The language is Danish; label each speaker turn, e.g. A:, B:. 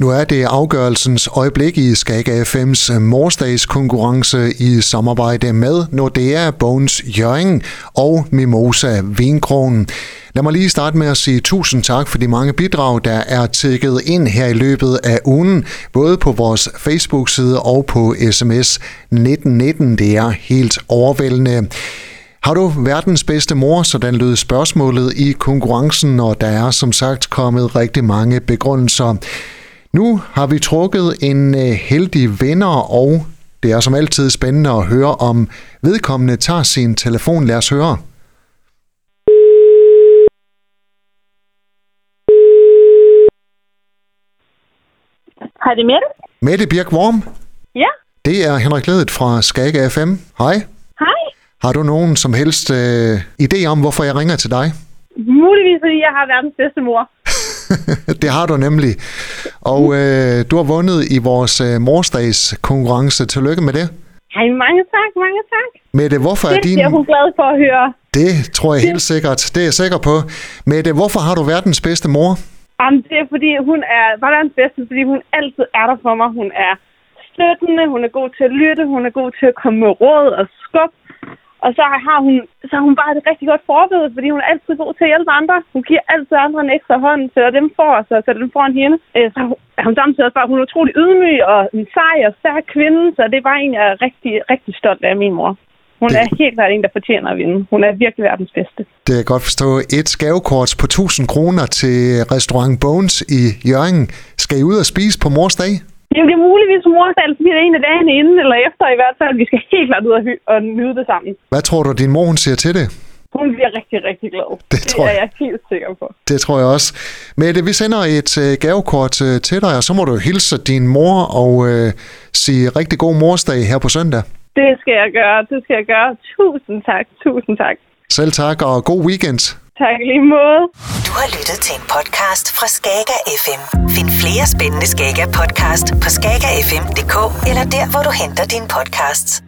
A: Nu er det afgørelsens øjeblik i Skag FM's morsdagskonkurrence i samarbejde med Nordea Bones Jørgen og Mimosa Vinkronen. Lad mig lige starte med at sige tusind tak for de mange bidrag, der er tækket ind her i løbet af ugen, både på vores Facebook-side og på sms 1919. Det er helt overvældende. Har du verdens bedste mor, så den lød spørgsmålet i konkurrencen, og der er som sagt kommet rigtig mange begrundelser. Nu har vi trukket en øh, heldig vinder, og det er som altid spændende at høre, om vedkommende tager sin telefon. Lad os høre.
B: Hej, det er Mette.
A: Mette Birk Worm.
B: Ja.
A: Det er Henrik Ledet fra Skagge FM. Hej.
B: Hej.
A: Har du nogen som helst øh, idé om, hvorfor jeg ringer til dig?
B: Muligvis, fordi jeg har verdens bedste mor.
A: det har du nemlig. Og øh, du har vundet i vores øh, morsdags konkurrence. Tillykke med det.
B: Hej, mange tak, mange tak.
A: Mette, hvorfor
B: det
A: er din...
B: Det er hun glad for at høre.
A: Det tror jeg helt sikkert. Det er jeg sikker på. Mette, hvorfor har du verdens bedste mor?
B: Jamen, det er fordi, hun er verdens bedste, fordi hun altid er der for mig. Hun er støttende, hun er god til at lytte, hun er god til at komme med råd og skub. Og så har hun, så har hun bare et rigtig godt forbillede, fordi hun er altid god til at hjælpe andre. Hun giver altid andre en ekstra hånd, sætter dem os og sætter dem foran hende. Øh, så er hun samtidig også bare, hun er utrolig ydmyg og en sej og stærk kvinde, så det er bare en, jeg er rigtig, rigtig stolt af min mor. Hun det... er helt klart en, der fortjener at vinde. Hun er virkelig verdens bedste.
A: Det kan jeg godt forstå. Et gavekort på 1000 kroner til restaurant Bones i Jørgen. Skal I ud og spise på mors dag?
B: Jamen, det er muligvis morsdag, bliver det en af dagene inden eller efter i hvert fald. Vi skal helt klart ud og, hy- og nyde det sammen.
A: Hvad tror du, din mor hun siger til det?
B: Hun bliver rigtig, rigtig glad.
A: Det, tror
B: det er jeg helt sikker på.
A: Det tror jeg også. Mette, vi sender et uh, gavekort uh, til dig, og så må du hilse din mor og uh, sige rigtig god morsdag her på søndag.
B: Det skal jeg gøre, det skal jeg gøre. Tusind tak, tusind tak.
A: Selv tak, og god weekend.
B: Tak lige måde.
C: Du har lyttet til en podcast fra Skager FM. Flere spændende Skager podcast på skagerfm.dk eller der, hvor du henter dine podcasts.